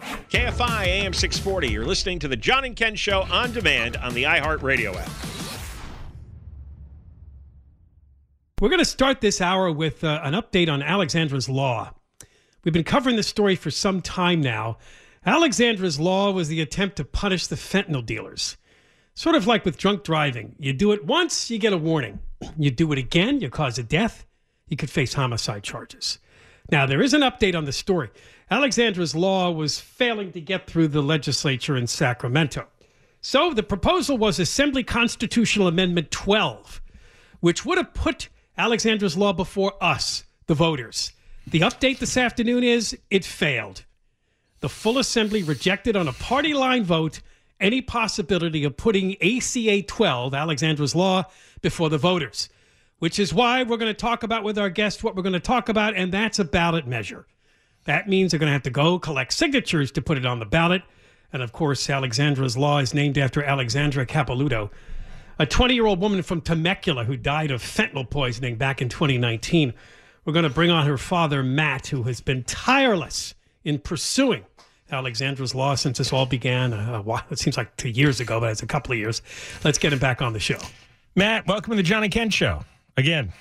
KFI AM 640. You're listening to the John and Ken Show on demand on the iHeartRadio app. We're going to start this hour with uh, an update on Alexandra's Law. We've been covering this story for some time now. Alexandra's Law was the attempt to punish the fentanyl dealers. Sort of like with drunk driving. You do it once, you get a warning. You do it again, you cause a death, you could face homicide charges. Now, there is an update on the story. Alexandra's law was failing to get through the legislature in Sacramento. So the proposal was Assembly Constitutional Amendment 12, which would have put Alexandra's law before us, the voters. The update this afternoon is it failed. The full assembly rejected on a party line vote any possibility of putting ACA 12, Alexandra's law, before the voters, which is why we're going to talk about with our guest what we're going to talk about, and that's a ballot measure. That means they're going to have to go collect signatures to put it on the ballot. And of course, Alexandra's Law is named after Alexandra Capelouto, a 20 year old woman from Temecula who died of fentanyl poisoning back in 2019. We're going to bring on her father, Matt, who has been tireless in pursuing Alexandra's Law since this all began. Uh, it seems like two years ago, but it's a couple of years. Let's get him back on the show. Matt, welcome to the John and Ken Show again.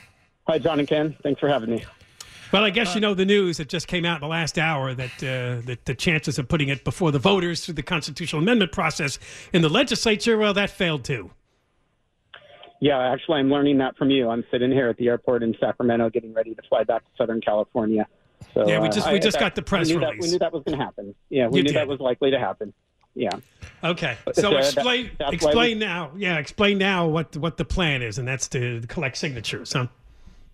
Hi, John and Ken. Thanks for having me. Well, I guess uh, you know the news that just came out in the last hour that uh, that the chances of putting it before the voters through the constitutional amendment process in the legislature, well, that failed too. Yeah, actually, I'm learning that from you. I'm sitting here at the airport in Sacramento, getting ready to fly back to Southern California. So, yeah, we just we just got the press we release. That, we knew that was going to happen. Yeah, we you knew did. that was likely to happen. Yeah. Okay. So explain that, explain we, now. Yeah, explain now what what the plan is, and that's to collect signatures, huh?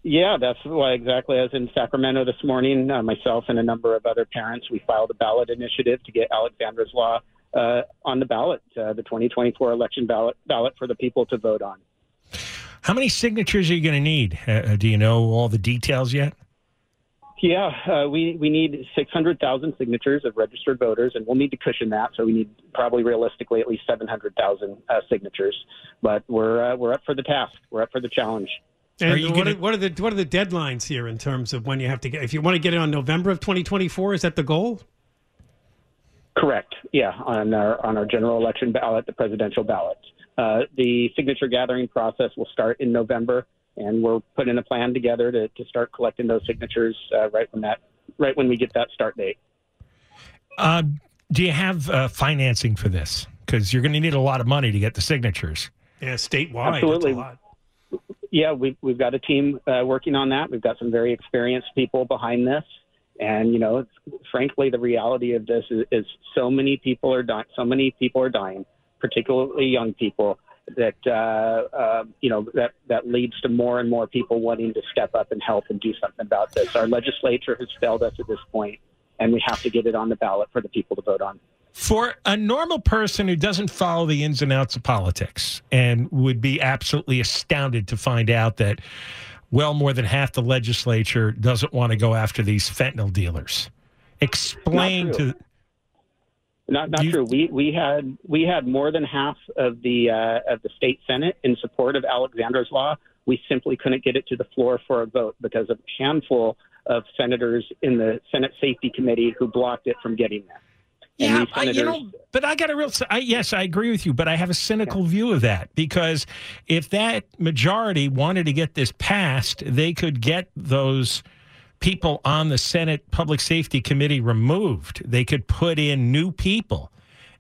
Yeah, that's why exactly. As in Sacramento this morning, uh, myself and a number of other parents, we filed a ballot initiative to get Alexandra's Law uh, on the ballot, uh, the 2024 election ballot, ballot for the people to vote on. How many signatures are you going to need? Uh, do you know all the details yet? Yeah, uh, we we need 600,000 signatures of registered voters, and we'll need to cushion that. So we need probably realistically at least 700,000 uh, signatures. But we're uh, we're up for the task. We're up for the challenge. And Are you what, gonna- are, what are the what are the deadlines here in terms of when you have to get? If you want to get it on November of 2024, is that the goal? Correct. Yeah, on our on our general election ballot, the presidential ballot. Uh, the signature gathering process will start in November, and we're putting a plan together to, to start collecting those signatures uh, right when that right when we get that start date. Uh, do you have uh, financing for this? Because you're going to need a lot of money to get the signatures. Yeah, statewide. Absolutely. Yeah, we've we've got a team uh, working on that. We've got some very experienced people behind this, and you know, frankly, the reality of this is, is so many people are dying. So many people are dying, particularly young people. That uh, uh, you know that that leads to more and more people wanting to step up and help and do something about this. Our legislature has failed us at this point, and we have to get it on the ballot for the people to vote on. For a normal person who doesn't follow the ins and outs of politics and would be absolutely astounded to find out that well more than half the legislature doesn't want to go after these fentanyl dealers. Explain Not to. Not not true. We we had we had more than half of the uh, of the state senate in support of Alexandra's law. We simply couldn't get it to the floor for a vote because of a handful of senators in the Senate Safety Committee who blocked it from getting there. Yeah, I, you know, but I got a real. I, yes, I agree with you, but I have a cynical view of that because if that majority wanted to get this passed, they could get those people on the Senate Public Safety Committee removed. They could put in new people.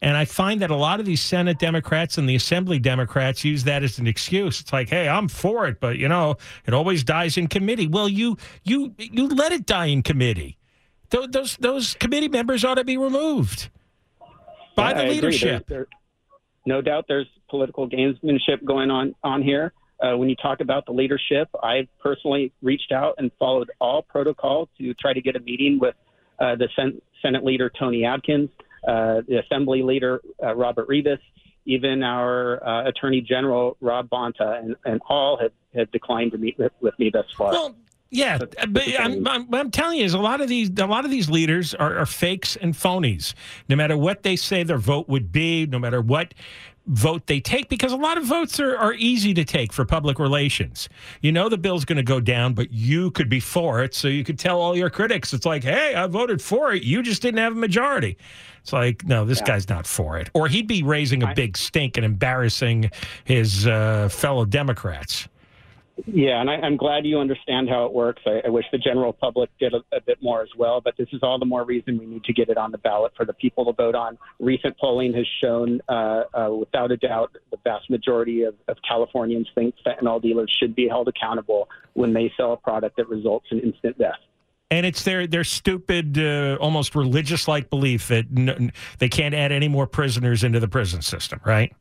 And I find that a lot of these Senate Democrats and the Assembly Democrats use that as an excuse. It's like, hey, I'm for it, but you know, it always dies in committee. Well, you you you let it die in committee. Tho- Those those committee members ought to be removed by Yeah, the I leadership. There- there- no doubt there's political gamesmanship going on on here. Uh, when you talk about the leadership, I personally reached out and followed all protocol to try to get a meeting with uh, the Sen- Senate leader Toni Atkins, uh, the Assembly leader uh, Robert Rivas, even our uh, Attorney General Rob Bonta, and, and all have, have declined to meet with, with me thus far. Well, yeah, but I'm, I'm, what I'm telling you is a lot of these a lot of these leaders are, are fakes and phonies. No matter what they say their vote would be, no matter what vote they take, because a lot of votes are, are easy to take for public relations. You know the bill's going to go down, but you could be for it, so you could tell all your critics, it's like, hey, I voted for it. You just didn't have a majority. It's like, no, this Yeah. guy's not for it, or he'd be raising a big stink and embarrassing his uh, fellow Democrats. Yeah, and I, I'm glad you understand how it works. I, I wish the general public did a, a bit more as well, but this is all the more reason we need to get it on the ballot for the people to vote on. Recent polling has shown, uh, uh, without a doubt, the vast majority of, of Californians think fentanyl dealers should be held accountable when they sell a product that results in instant death. and it's their their stupid, uh, almost religious like belief that n- they can't add any more prisoners into the prison system, right?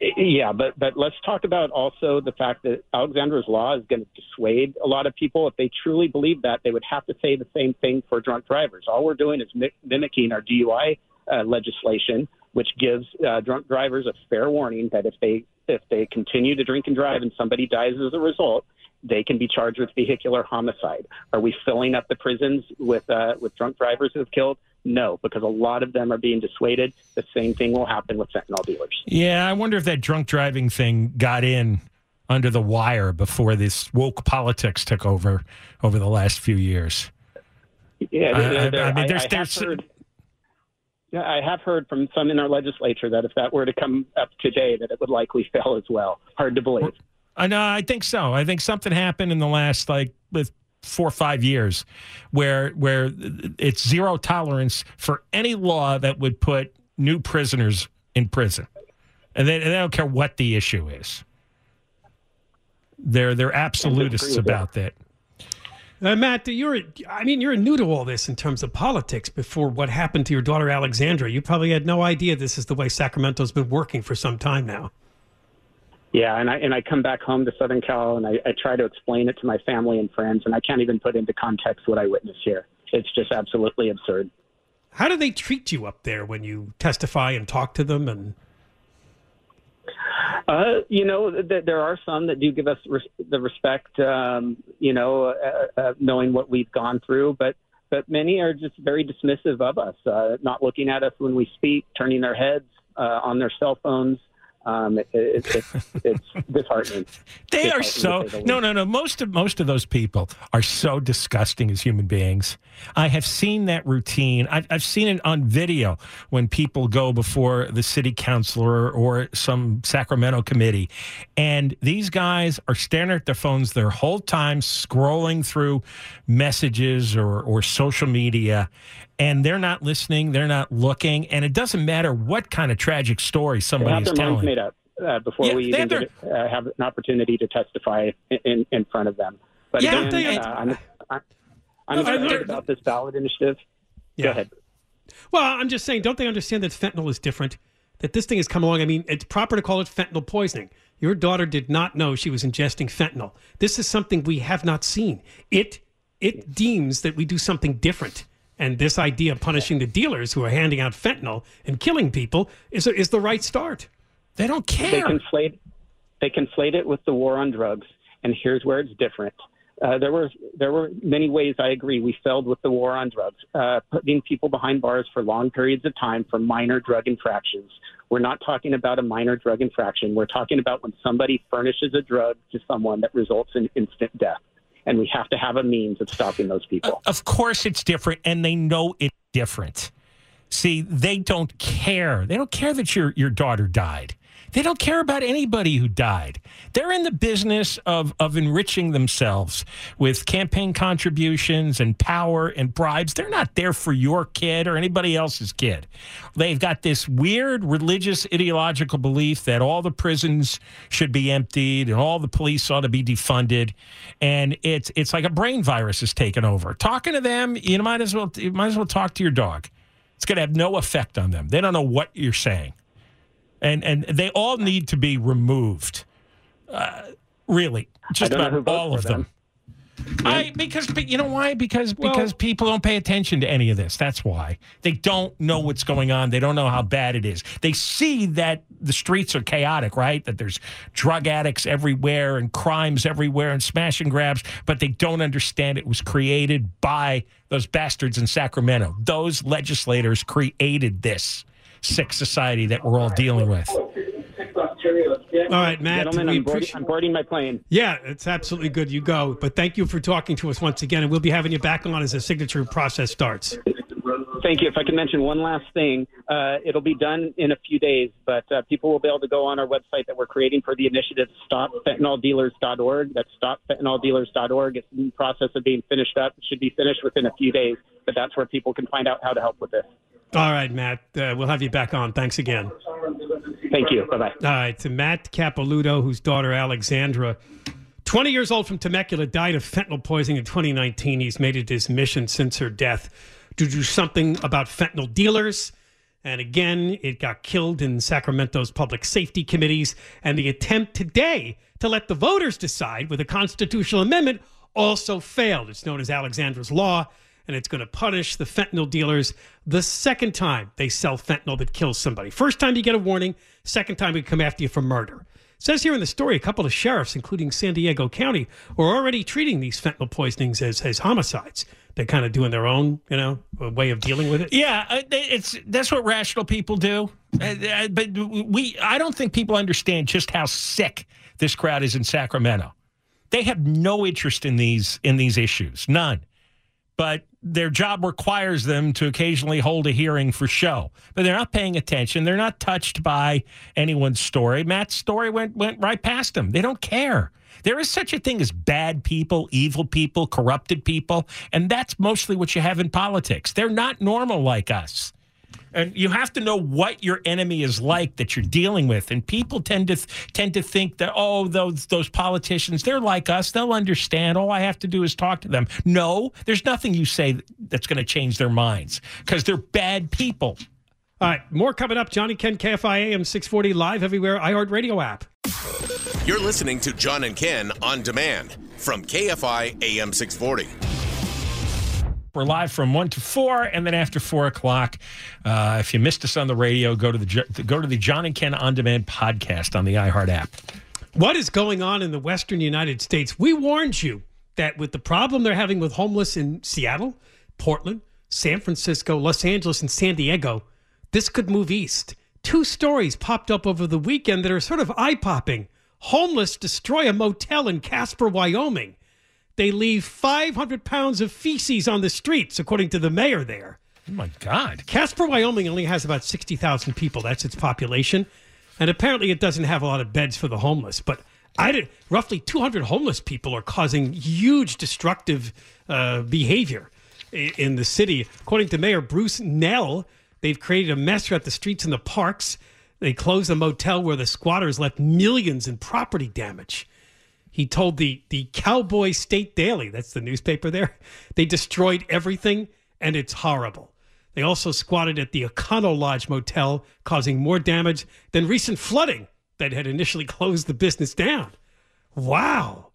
Yeah, but but let's talk about also the fact that Alexandra's law is going to dissuade a lot of people. If they truly believe that, they would have to say the same thing for drunk drivers. All we're doing is mi- mimicking our DUI uh, legislation, which gives uh, drunk drivers a fair warning that if they if they continue to drink and drive and somebody dies as a result, they can be charged with vehicular homicide. Are we filling up the prisons with uh, with drunk drivers who have killed? No, because a lot of them are being dissuaded. The same thing will happen with fentanyl dealers. Yeah, I wonder if that drunk driving thing got in under the wire before this woke politics took over over the last few years. Yeah, I- there- I- there- I mean, there's- have there's- heard, yeah, I have heard from some in our legislature that if that were to come up today, that it would likely fail as well. Hard to believe. I know. I think so. I think something happened in the last like with four or five years, where where it's zero tolerance for any law that would put new prisoners in prison, and they, and they don't care what the issue is. They're they're absolutists with about that. Uh, Matt, you're I mean you're new to all this in terms of politics. Before what happened to your daughter Alexandra, you probably had no idea this is the way Sacramento's been working for some time now. Yeah, and I and I come back home to Southern Cal and I, I try to explain it to my family and friends, and I can't even put into context what I witnessed here. It's just absolutely absurd. How do they treat you up there when you testify and talk to them? And Uh, you know, th- there are some that do give us res- the respect, um, you know, uh, uh, knowing what we've gone through, but but many are just very dismissive of us, uh, not looking at us when we speak, turning their heads uh, on their cell phones, Um, it, it, it, it's disheartening. They are so the no, no, no. Most of most of those people are so disgusting as human beings. I have seen that routine. I've, I've seen it on video when people go before the city councilor or some Sacramento committee, and these guys are staring at their phones their whole time, scrolling through messages or or social media. And they're not listening. They're not looking. And it doesn't matter what kind of tragic story They somebody have is their minds telling. made up uh, before Yeah, we even have their- get, uh, have an opportunity to testify in, in, in front of them. But Yeah, again, they- uh, I'm, I'm, I'm No, excited about this ballot initiative. Yeah. Go ahead. Well, I'm just saying, don't they understand that fentanyl is different? That this thing has come along. I mean, it's proper to call it fentanyl poisoning. Your daughter did not know she was ingesting fentanyl. This is something we have not seen. It it deems that we do something different. And this idea of punishing the dealers who are handing out fentanyl and killing people is is the right start. They don't care. They conflate they conflate it with the war on drugs, and here's where it's different. Uh, there were there were many ways I agree we failed with the war on drugs, uh, putting people behind bars for long periods of time for minor drug infractions. We're not talking about a minor drug infraction. We're talking about when somebody furnishes a drug to someone that results in instant death, and we have to have a means of stopping those people. Of course, it's different, and they know it's different. See, they don't care. They don't care that your your daughter died. They don't care about anybody who died. They're in the business of of enriching themselves with campaign contributions and power and bribes. They're not there for your kid or anybody else's kid. They've got this weird religious ideological belief that all the prisons should be emptied and all the police ought to be defunded, and it's it's like a brain virus is taken over. Talking to them, you might as well you might as well talk to your dog. It's going to have no effect on them. They don't know what you're saying, and and they all need to be removed. Uh, really, just about all of them. I because but you know why? Because Well- because people don't pay attention to any of this. That's why they don't know what's going on. They don't know how bad it is. They see that the streets are chaotic, right? That there's drug addicts everywhere and crimes everywhere and smash and grabs, but they don't understand it was created by those bastards in Sacramento. Those legislators created this sick society that we're all dealing with. All right, Matt. Gentlemen, we I'm boarding, appreciate- I'm boarding my plane. Yeah, it's absolutely good. You go. But thank you for talking to us once again, and we'll be having you back on as the signature process starts. Thank you. If I can mention one last thing, uh, it'll be done in a few days, but uh, people will be able to go on our website that we're creating for the initiative, stopfentanyldealers.org. That's stopfentanyldealers.org. It's in the process of being finished up. It should be finished within a few days, but that's where people can find out how to help with this. All right, Matt. Uh, we'll have you back on. Thanks again. Thank you. Bye bye. All right, to Matt Capelouto, whose daughter Alexandra, 20 years old from Temecula, died of fentanyl poisoning in 2019. He's made it his mission since her death to do something about fentanyl dealers. And again, it got killed in Sacramento's public safety committees. And the attempt today to let the voters decide with a constitutional amendment also failed. It's known as Alexandra's Law, and it's going to punish the fentanyl dealers the second time they sell fentanyl that kills somebody. First time you get a warning, second time we come after you for murder. It says here in the story, a couple of sheriffs, including San Diego County, are already treating these fentanyl poisonings as, as homicides. They're kind of doing their own, you know, way of dealing with it. Yeah, uh, it's that's what rational people do. Uh, uh, but we, I don't think people understand just how sick this crowd is in Sacramento. They have no interest in these in these issues, none. But their job requires them to occasionally hold a hearing for show. But they're not paying attention. They're not touched by anyone's story. Matt's story went went right past them. They don't care. There is such a thing as bad people, evil people, corrupted people, and that's mostly what you have in politics. They're not normal like us. And you have to know what your enemy is like that you're dealing with. And people tend to tend to think that oh those those politicians they're like us they'll understand. All I have to do is talk to them. No, there's nothing you say that's going to change their minds because they're bad people. All right, more coming up. Johnny Ken, KFI AM 640, live everywhere, iHeartRadio app. You're listening to John and Ken on demand from KFI AM 640. We're live from one to four, and then after four o'clock, uh, if you missed us on the radio, go to the go to the John and Ken on demand podcast on the iHeart app. What is going on in the Western United States? We warned you that with the problem they're having with homeless in Seattle, Portland, San Francisco, Los Angeles, and San Diego, this could move east. two stories popped up over the weekend that are sort of eye popping. Homeless destroy a motel in Casper, Wyoming. They leave 500 pounds of feces on the streets, according to the mayor there. Oh my God. Casper, Wyoming only has about 60,000 people. That's its population. And apparently it doesn't have a lot of beds for the homeless. But I did, roughly 200 homeless people are causing huge destructive uh, behavior i- in the city. According to Mayor Bruce Knell, they've created a mess throughout the streets and the parks. They closed a motel where the squatters left millions in property damage. He told the the Cowboy State Daily, that's the newspaper there, they destroyed everything and it's horrible. They also squatted at the Econo Lodge Motel, causing more damage than recent flooding that had initially closed the business down. Wow.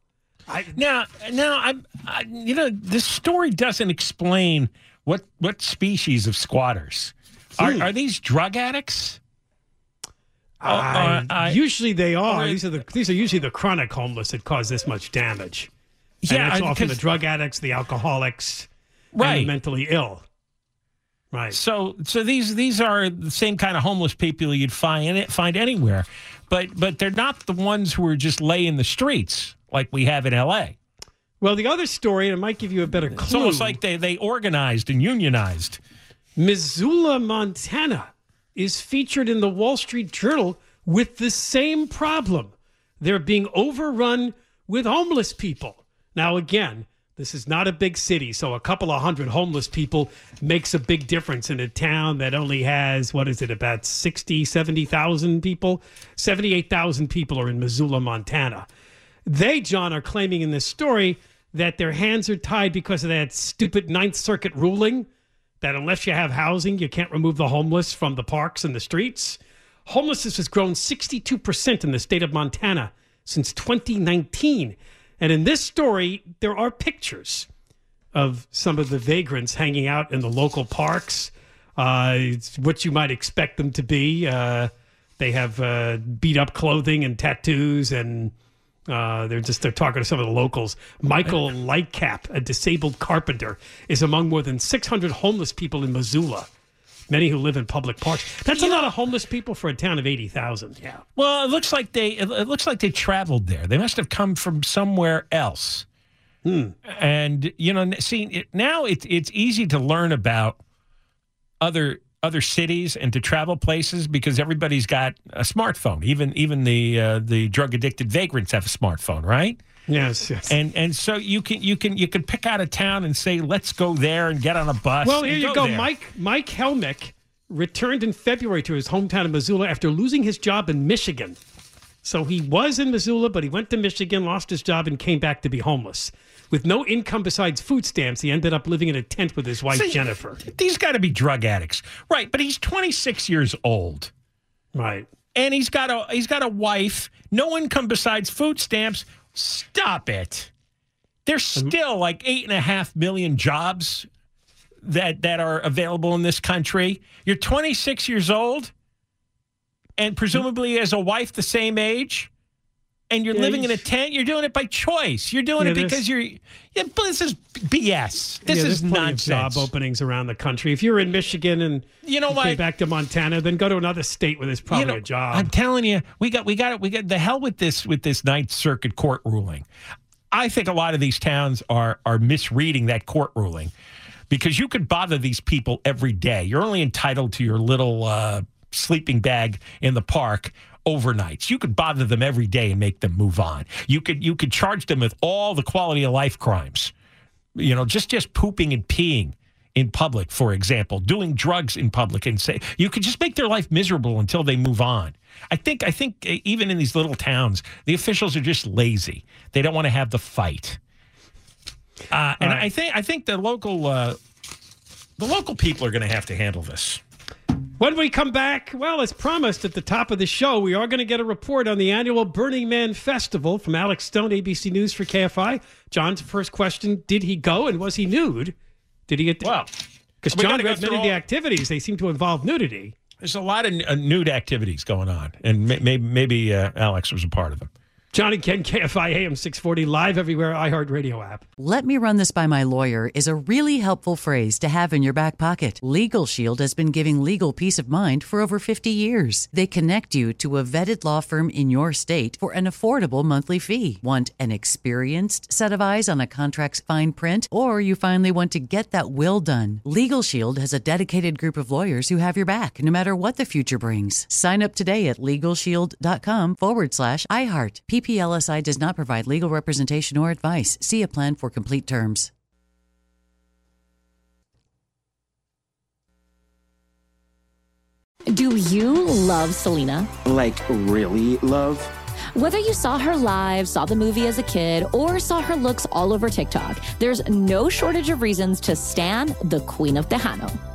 I, now, now, I'm, I, you know, this story doesn't explain what what species of squatters are. Are these drug addicts? Uh, uh, I- usually they are. or- these are the these are usually the chronic homeless that cause this much damage. And Yeah, that's I- often the drug addicts, the alcoholics, and Right. the mentally ill. Right. So, so these these are the same kind of homeless people you'd find find anywhere, but but they're not the ones who are just laying the streets like we have in L.A. Well, the other story, and it might give you a better clue. It's almost like they they organized and unionized. Missoula, Montana is featured in the Wall Street Journal with the same problem. They're being overrun with homeless people. Now, again, this is not a big city, so a couple of hundred homeless people makes a big difference in a town that only has, what is it, about 60, 70,000 people? 78,000 people are in Missoula, Montana. They, John, are claiming in this story that their hands are tied because of that stupid Ninth Circuit ruling that unless you have housing, you can't remove the homeless from the parks and the streets. Homelessness has grown 62% in the state of Montana since 2019. And in this story, there are pictures of some of the vagrants hanging out in the local parks. Uh, it's what you might expect them to be. Uh, they have uh, beat up clothing and tattoos, and uh, they're just they're talking to some of the locals. Michael Lightcap, a disabled carpenter, is among more than 600 homeless people in Missoula. Many who live in public parks. That's a lot of homeless people for a town of 80,000. Yeah. Well, it looks like they it, looks like they traveled there. They must have come from somewhere else. And you know, see it, now it's it's easy to learn about other other cities and to travel places because everybody's got a smartphone. Even even the uh, the drug addicted vagrants have a smartphone, right? Yes, yes. And and so you can you can you can pick out a town and say let's go there and get on a bus. Well, here you go. there. Mike Mike Helmick returned in February to his hometown of Missoula after losing his job in Michigan. So he was in Missoula, but he went to Michigan, lost his job, and came back to be homeless. With no income besides food stamps, he ended up living in a tent with his wife, See, Jennifer. These got to be drug addicts, right? But he's 26 years old, right? And he's got a he's got a wife, no income besides food stamps. Stop it! There's um, still like eight and a half million jobs that that are available in this country. You're 26 years old, and mm-hmm. presumably has a wife the same age. And you're Yeah, living in a tent. You're doing it by choice. You're doing Yeah, it because you're. Yeah, but this is BS. This Yeah, is nonsense. job openings around the country. If you're in Michigan and You know what? back to Montana, then go to another state where there's probably You know, a job. I'm telling you, we got we got it. We got the hell with this with this Ninth Circuit court ruling. I think a lot of these towns are are misreading that court ruling because you could bother these people every day. You're only entitled to your little uh, sleeping bag in the park overnights. You could bother them every day and make them move on. You could you could charge them with all the quality of life crimes. You know, just just pooping and peeing in public, for example, doing drugs in public, and say you could just make their life miserable until they move on. I think I think even in these little towns, the officials are just lazy. They don't want to have the fight. Uh, and right. I think I think the local uh, the local people are going to have to handle this. When we come back, well, as promised at the top of the show, we are going to get a report on the annual Burning Man Festival from Alex Stone, ABC News for KFI. John's first question Did he go and was he nude? Did he get. Well, because John read many of the activities, they seem to involve nudity. There's a lot of uh, nude activities going on, and may, maybe maybe uh, Alex was a part of them. John and Ken, KFI AM 640, live everywhere, iHeartRadio app. Let me run this by my lawyer is a really helpful phrase to have in your back pocket. Legal Shield has been giving legal peace of mind for over 50 years. They connect you to a vetted law firm in your state for an affordable monthly fee. Want an experienced set of eyes on a contract's fine print, or you finally want to get that will done? Legal Shield has a dedicated group of lawyers who have your back no matter what the future brings. Sign up today at LegalShield.com forward slash iHeart. PPLSI does not provide legal representation or advice. See a plan for complete terms. Do you love Selena? Like, really love? Whether you saw her live, saw the movie as a kid, or saw her looks all over TikTok, there's no shortage of reasons to stan the Queen of Tejano.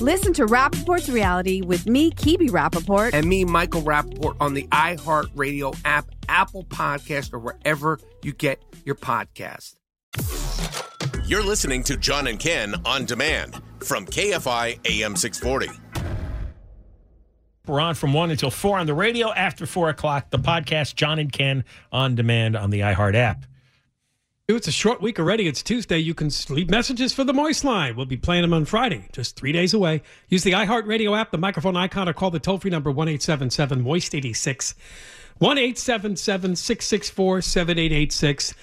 Listen to Rapaport's reality with me, Kibi Rapaport. And me, Michael Rapaport, on the iHeartRadio app, Apple Podcast, or wherever you get your podcast. You're listening to John and Ken on demand from KFI AM 640. We're on from 1 until 4 on the radio. After 4 o'clock, the podcast, John and Ken on demand on the iHeart app. It's a short week already. It's Tuesday. You can leave messages for the Moist Line. We'll be playing them on Friday, just three days away. Use the iHeartRadio app, the microphone icon, or call the toll free number 1 877 Moist 86. 1 877 664 7886.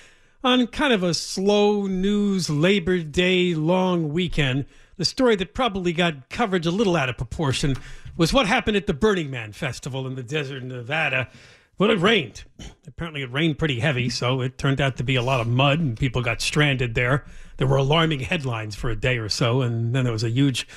On kind of a slow news Labor Day long weekend, the story that probably got coverage a little out of proportion was what happened at the Burning Man Festival in the desert of Nevada well, it rained. Apparently, it rained pretty heavy, so it turned out to be a lot of mud, and people got stranded there. There were alarming headlines for a day or so, and then there was a huge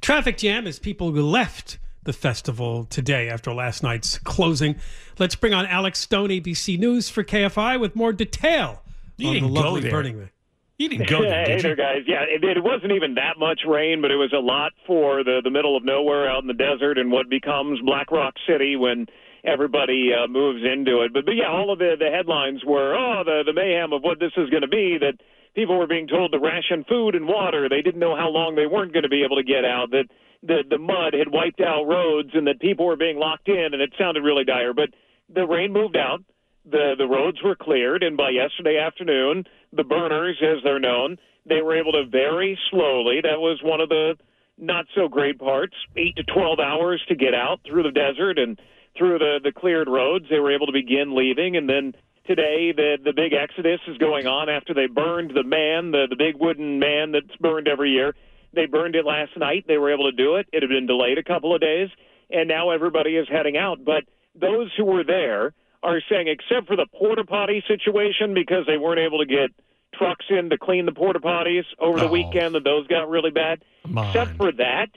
traffic jam as people left the festival today after last night's closing. Let's bring on Alex Stone, ABC News for KFI, with more detail you on didn't the lovely go there. Burning Man. You didn't go there, hey did there, guys. Yeah, it, it wasn't even that much rain, but it was a lot for the the middle of nowhere out in the desert and what becomes Black Rock City when everybody uh, moves into it. But, but yeah, all of the the headlines were oh the the mayhem of what this is going to be that people were being told to ration food and water. They didn't know how long they weren't going to be able to get out. That the the mud had wiped out roads and that people were being locked in, and it sounded really dire. But the rain moved out. The the roads were cleared, and by yesterday afternoon, the burners, as they're known, they were able to very slowly. That was one of the not so great parts. Eight to twelve hours to get out through the desert and through the the cleared roads. They were able to begin leaving, and then today the the big exodus is going on after they burned the man, the the big wooden man that's burned every year. They burned it last night. They were able to do it. It had been delayed a couple of days, and now everybody is heading out. But those who were there are saying, except for the porta potty situation, because they weren't able to get trucks in to clean the porta potties over the Oh. weekend, that those got really bad. Except for that,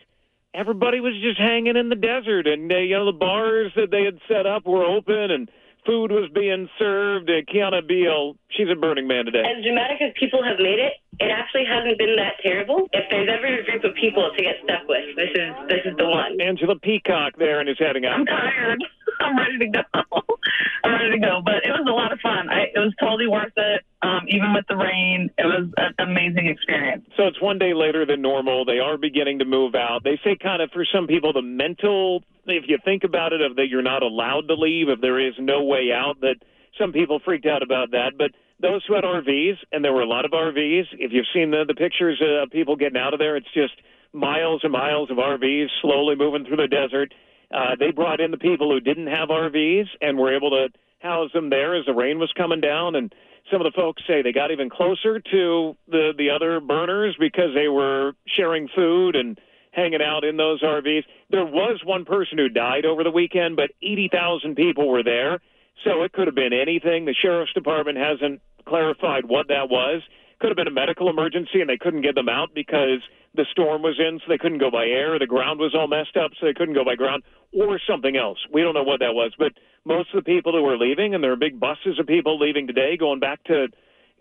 everybody was just hanging in the desert, and uh, you know the bars that they had set up were open, and food was being served. Uh, Kiana Beale, she's a Burning Man today. As dramatic as people have made it, it actually hasn't been that terrible. If there's ever a group of people to get stuck with, this is this is the one. Angela Peacock there and is heading out. I'm tired. I'm ready to go. I'm ready to go. But it was a lot of fun. I, it was totally worth it. Um, even with the rain, it was an amazing experience. So it's one day later than normal. They are beginning to move out. They say kind of for some people the mental, if you think about it, of that you're not allowed to leave, if there is no way out, that some people freaked out about that. But those who had RVs, and there were a lot of RVs, if you've seen the, the pictures of people getting out of there, it's just miles and miles of RVs slowly moving through the desert. Uh, they brought in the people who didn't have RVs and were able to house them there as the rain was coming down. And some of the folks say they got even closer to the the other burners because they were sharing food and hanging out in those RVs. There was one person who died over the weekend, but 80,000 people were there. So it could have been anything. The sheriff's department hasn't clarified what that was. Could have been a medical emergency and they couldn't get them out because the storm was in, so they couldn't go by air. The ground was all messed up, so they couldn't go by ground, or something else. We don't know what that was. But most of the people who were leaving, and there are big buses of people leaving today, going back to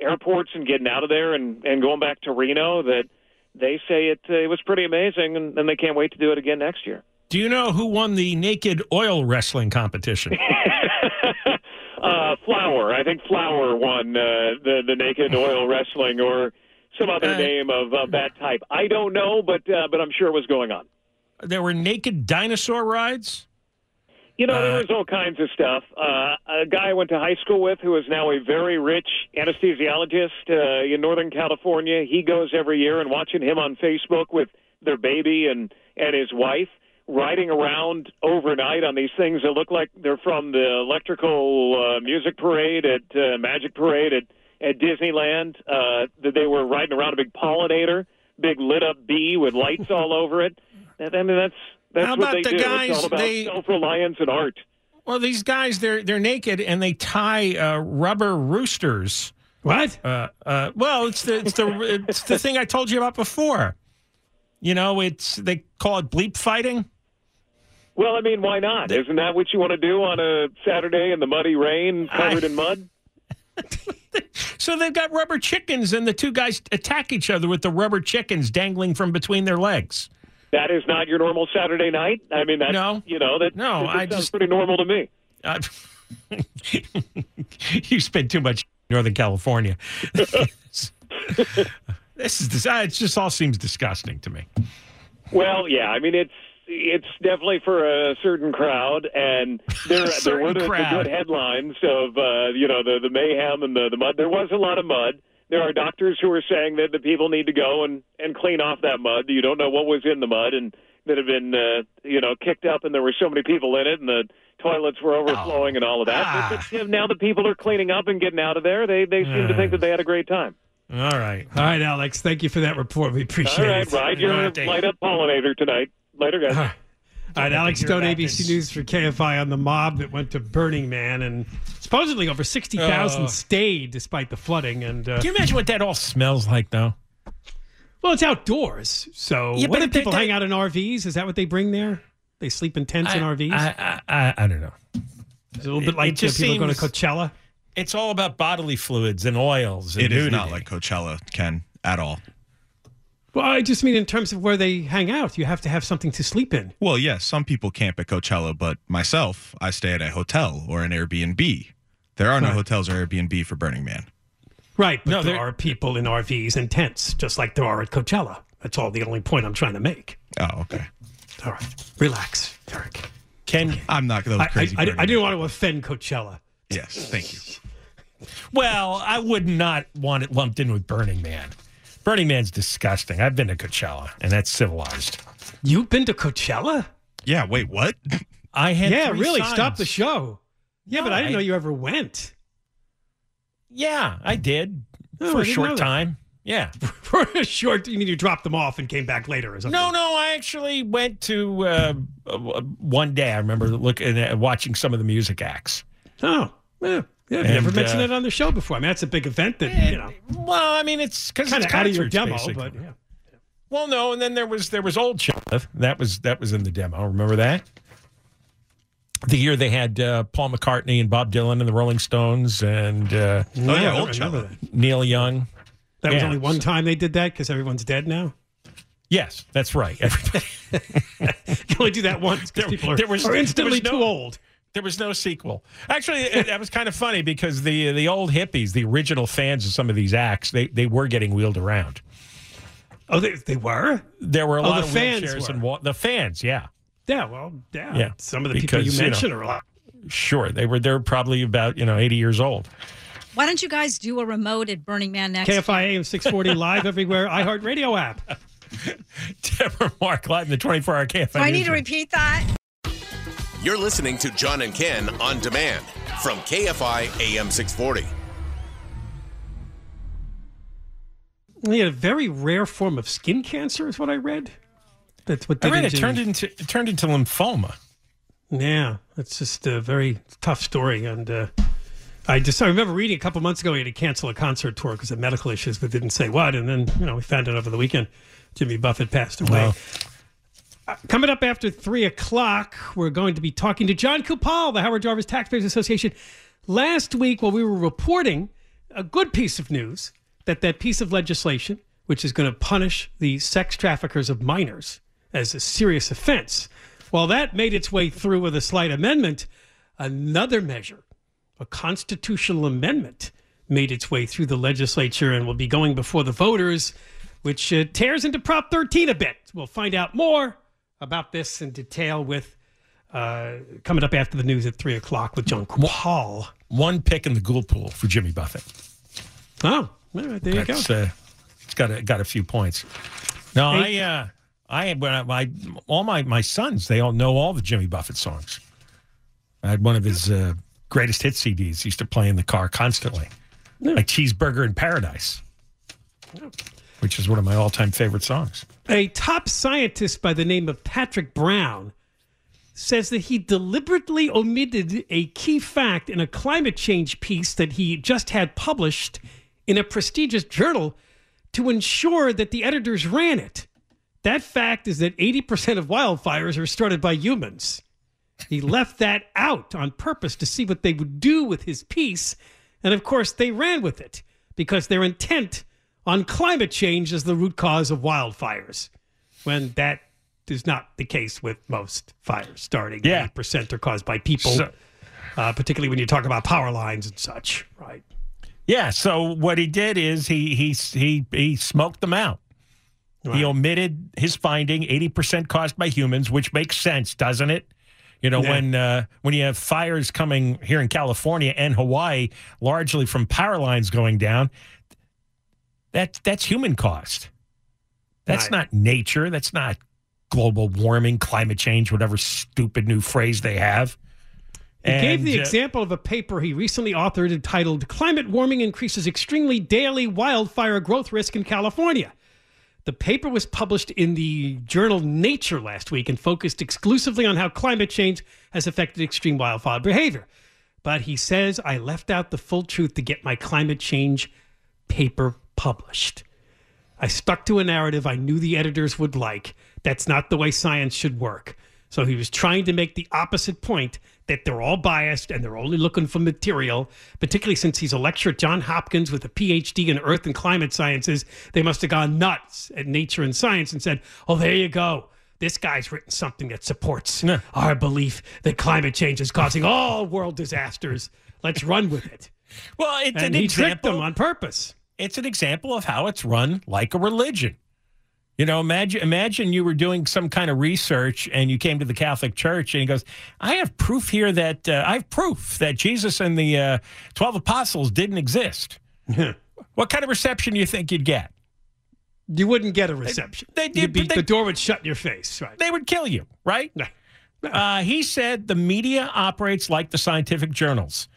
airports and getting out of there and, and going back to Reno, that they say it, uh, it was pretty amazing, and, and they can't wait to do it again next year. Do you know who won the naked oil wrestling competition? uh, Flower. I think Flower won uh, the the naked oil wrestling or some other name of, of that type. I don't know, but uh, but I'm sure it was going on. there were naked dinosaur rides. You know, there was all kinds of stuff. Uh, a guy I went to high school with who is now a very rich anesthesiologist uh, in Northern California. He goes every year, and watching him on Facebook with their baby and and his wife riding around overnight on these things that look like they're from the electrical uh, music parade at uh, Magic Parade at at Disneyland. Uh, that they were riding around a big pollinator, big lit up bee with lights all over it. I mean, that's that's How what about they the do. guys, it's all about they- self reliance and art. Well, these guys they're they're naked and they tie uh, rubber roosters. What? Uh, uh, well, it's the it's the it's the thing I told you about before. You know, it's they call it bleep fighting. Well, I mean, why not? Isn't that what you want to do on a Saturday in the muddy rain, covered in mud? So they've got rubber chickens, and the two guys attack each other with the rubber chickens dangling from between their legs. That is not your normal Saturday night. I mean, that's No. you know that No, that I sounds just- pretty normal to me. Uh, you spend too much in Northern California. this is dis- uh, it just all seems disgusting to me. Well, yeah, I mean it's it's definitely for a certain crowd, and there there were the, the good headlines of uh, you know the the mayhem and the the mud. There was a lot of mud. There are doctors who are saying that the people need to go and and clean off that mud. You don't know what was in the mud and that have been uh, you know kicked up, and there were so many people in it, and the toilets were overflowing and all of that. Ah. But, now the people are cleaning up and getting out of there. They they seem to think that they had a great time. All right. All right, Alex. Thank you for that report. We appreciate it. All right, it. ride your light up pollinator tonight. Later, guys. All right, Alex hear Stone, ABC this. News for KFI on the mob that went to Burning Man, and supposedly over sixty thousand Oh. stayed despite the flooding. And uh, Can you imagine what that all smells like, though? well, it's outdoors. So Yeah, what but do people they- hang out in RVs? Is that what they bring there? They sleep in tents in RVs. I, I, I, I don't know. It's a little bit like it just uh, people going to seems- Coachella. It's all about bodily fluids and oils. And It is not like Coachella, Ken, at all. Well, I just mean in terms of where they hang out. You have to have something to sleep in. Well, yes, some people camp at Coachella, but myself, I stay at a hotel or an Airbnb. There are no Right. hotels or Airbnb for Burning Man. Right, but No, there they're- people in RVs and tents, just like there are at Coachella. That's all the only point I'm trying to make. Oh, okay. All right, relax, Eric. Can I'm not those I, I, crazy. I, Burning I didn't want to offend Coachella. Yes, thank you. Well, I would not want it lumped in with Burning Man. Burning Man's disgusting. I've been to Coachella, and that's civilized. You've been to Coachella? Yeah, wait, what? I had yeah, three really. sons. Stop the show. Yeah, but I didn't I- know you ever went. Yeah, I did Oh, for I a short time. Yeah. For a short, you mean you dropped them off and came back later or something? No, no, I actually went to uh, uh, one day. I remember looking at watching some of the music acts. Oh, yeah. Yeah, I've And, never mentioned uh, it on the show before. I mean, that's a big event that, you know, Well, I mean, it's because kind of out of your demo, basically. but yeah. Well, no, and then there was there was Oldchella. That was that was in the demo. Remember that? The year they had uh, Paul McCartney and Bob Dylan and the Rolling Stones and uh, No, I don't. Neil Young. That was only one time they did that because everyone's dead now. Yes, that's right. Everybody You can only do that once because people are, there was- are instantly was no- too old. There was no sequel. Actually, it, that was kind of funny because the the old hippies, the original fans of some of these acts, they they were getting wheeled around. Oh, they, they were. There were a Oh, lot the of fans wheelchairs were. and wa- the fans. Yeah, Yeah, well, yeah. yeah. Some of the people Because, you know, mentioned are a lot. Sure, they were. They're probably about you know eighty years old. Why don't you guys do a remote at Burning Man next? KFI AM 640 live everywhere, iHeartRadio app. Deborah Mark live in the twenty four hour KFI. Do I need to repeat that? You're listening to John and Ken on demand from KFI AM 640. He had a very rare form of skin cancer, is what I read. That's what I did read it turned into it turned into lymphoma. Yeah, that's just a very tough story, and uh, I just I remember reading a couple months ago he had to cancel a concert tour because of medical issues, but didn't say what. And then you know we found out over the weekend Jimmy Buffett passed away. Wow. Coming up after three o'clock, we're going to be talking to John Coupal, the Howard Jarvis Taxpayers Association. Last week, while we were reporting a good piece of news that that piece of legislation, which is going to punish the sex traffickers of minors as a serious offense, while that made its way through with a slight amendment, another measure, a constitutional amendment, made its way through the legislature and will be going before the voters, which uh, tears into Prop 13 a bit. We'll find out more about this in detail with uh, coming up after the news at three o'clock with John Coupal. One pick in the ghoul pool for Jimmy Buffett. Oh, right, there you go. That's, uh, it's got a, got a few points. No, I uh, I when I, my all my my sons they all know all the Jimmy Buffett songs. I had one of his uh, greatest hit CDs. Used to play in the car constantly, like Cheeseburger in Paradise, which is one of my all time favorite songs. A top scientist by the name of Patrick Brown says that he deliberately omitted a key fact in a climate change piece that he just had published in a prestigious journal to ensure that the editors ran it. That fact is that 80% of wildfires are started by humans. He left that out on purpose to see what they would do with his piece. And of course, they ran with it because they're intent on climate change as the root cause of wildfires, when that is not the case with most fires starting. Yeah. 80% are caused by people, So- uh, particularly when you talk about power lines and such, right? Yeah. So what he did is he he he he smoked them out. He omitted his finding, eighty percent caused by humans, which makes sense, doesn't it? You know, Yeah. when uh, when you have fires coming here in California and Hawaii, largely from power lines going down, that that's human cost. That's Right. not nature. That's not global warming, climate change, whatever stupid new phrase they have. He gave the uh, example of a paper he recently authored entitled Climate Warming Increases Extremely Daily Wildfire Growth Risk in California. The paper was published in the journal Nature last week and focused exclusively on how climate change has affected extreme wildfire behavior. But he says, I left out the full truth to get my climate change paper published. I stuck to a narrative I knew the editors would like. That's not the way science should work. So he was trying to make the opposite point that they're all biased and they're only looking for material, particularly since he's a lecturer at John Hopkins with a PhD in earth and climate sciences. They must have gone nuts at Nature and Science and said, oh, there you go. This guy's written something that supports our belief that climate change is causing all world disasters. Let's run with it. Well, it's and an he tricked them on purpose. It's an example of how it's run like a religion. You know, imagine imagine you were doing some kind of research and you came to the Catholic Church and he goes, "I have proof here that uh, I have proof that Jesus and the uh, twelve apostles didn't exist." what kind of reception do you think you'd get? You wouldn't get a reception. They, they, You'd be, they- the door would shut in your face, right? they would kill you, right? Uh, he said the media operates like the scientific journals.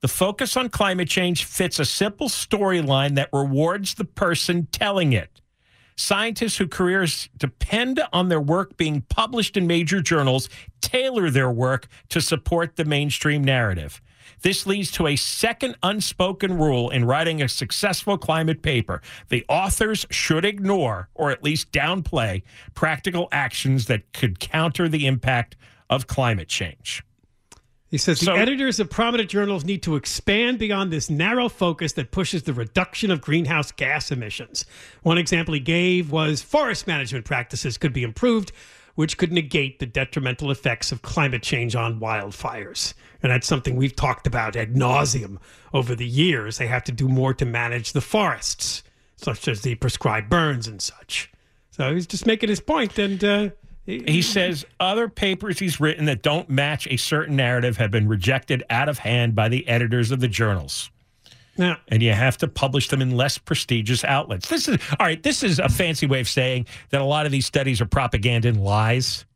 The focus on climate change fits a simple storyline that rewards the person telling it. Scientists whose careers depend on their work being published in major journals tailor their work to support the mainstream narrative. This leads to a second unspoken rule in writing a successful climate paper. The authors should ignore, or at least downplay, practical actions that could counter the impact of climate change. He says So- the editors of prominent journals need to expand beyond this narrow focus that pushes the reduction of greenhouse gas emissions. One example he gave was forest management practices could be improved, which could negate the detrimental effects of climate change on wildfires. And that's something we've talked about ad nauseum over the years. They have to do more to manage the forests, such as the prescribed burns and such. So he's just making his point, and uh, He says other papers he's written that don't match a certain narrative have been rejected out of hand by the editors of the journals. Yeah. And you have to publish them in less prestigious outlets. This is all right. This is a fancy way of saying that a lot of these studies are propaganda and lies.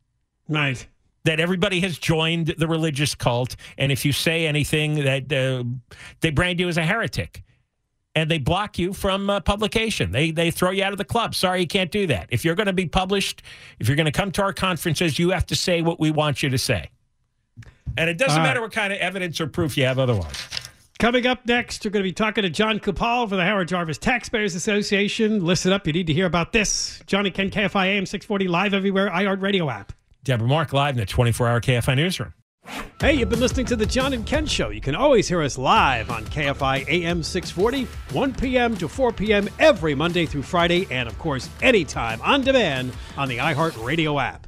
Right. That everybody has joined the religious cult, and if you say anything, that uh, they brand you as a heretic, and they block you from uh, publication. They they throw you out of the club. Sorry, you can't do that. If you're going to be published, if you're going to come to our conferences, you have to say what we want you to say. And it doesn't All right. matter what kind of evidence or proof you have otherwise. Coming up next, we're going to be talking to John Coupal for the Howard Jarvis Taxpayers Association. Listen up, you need to hear about this. Johnny Ken KFI AM 640 live everywhere, iHeartRadio app. Deborah Mark live in the 24 hour KFI newsroom. Hey, you've been listening to the John and Ken Show. You can always hear us live on KFI AM 640, 1 p.m. to 4 p.m. every Monday through Friday, and of course, anytime on demand on the iHeartRadio app.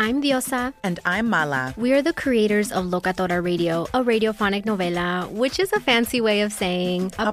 I'm Diosa. And I'm Mala. We are the creators of Locatora Radio, a radiophonic novela, which is a fancy way of saying a,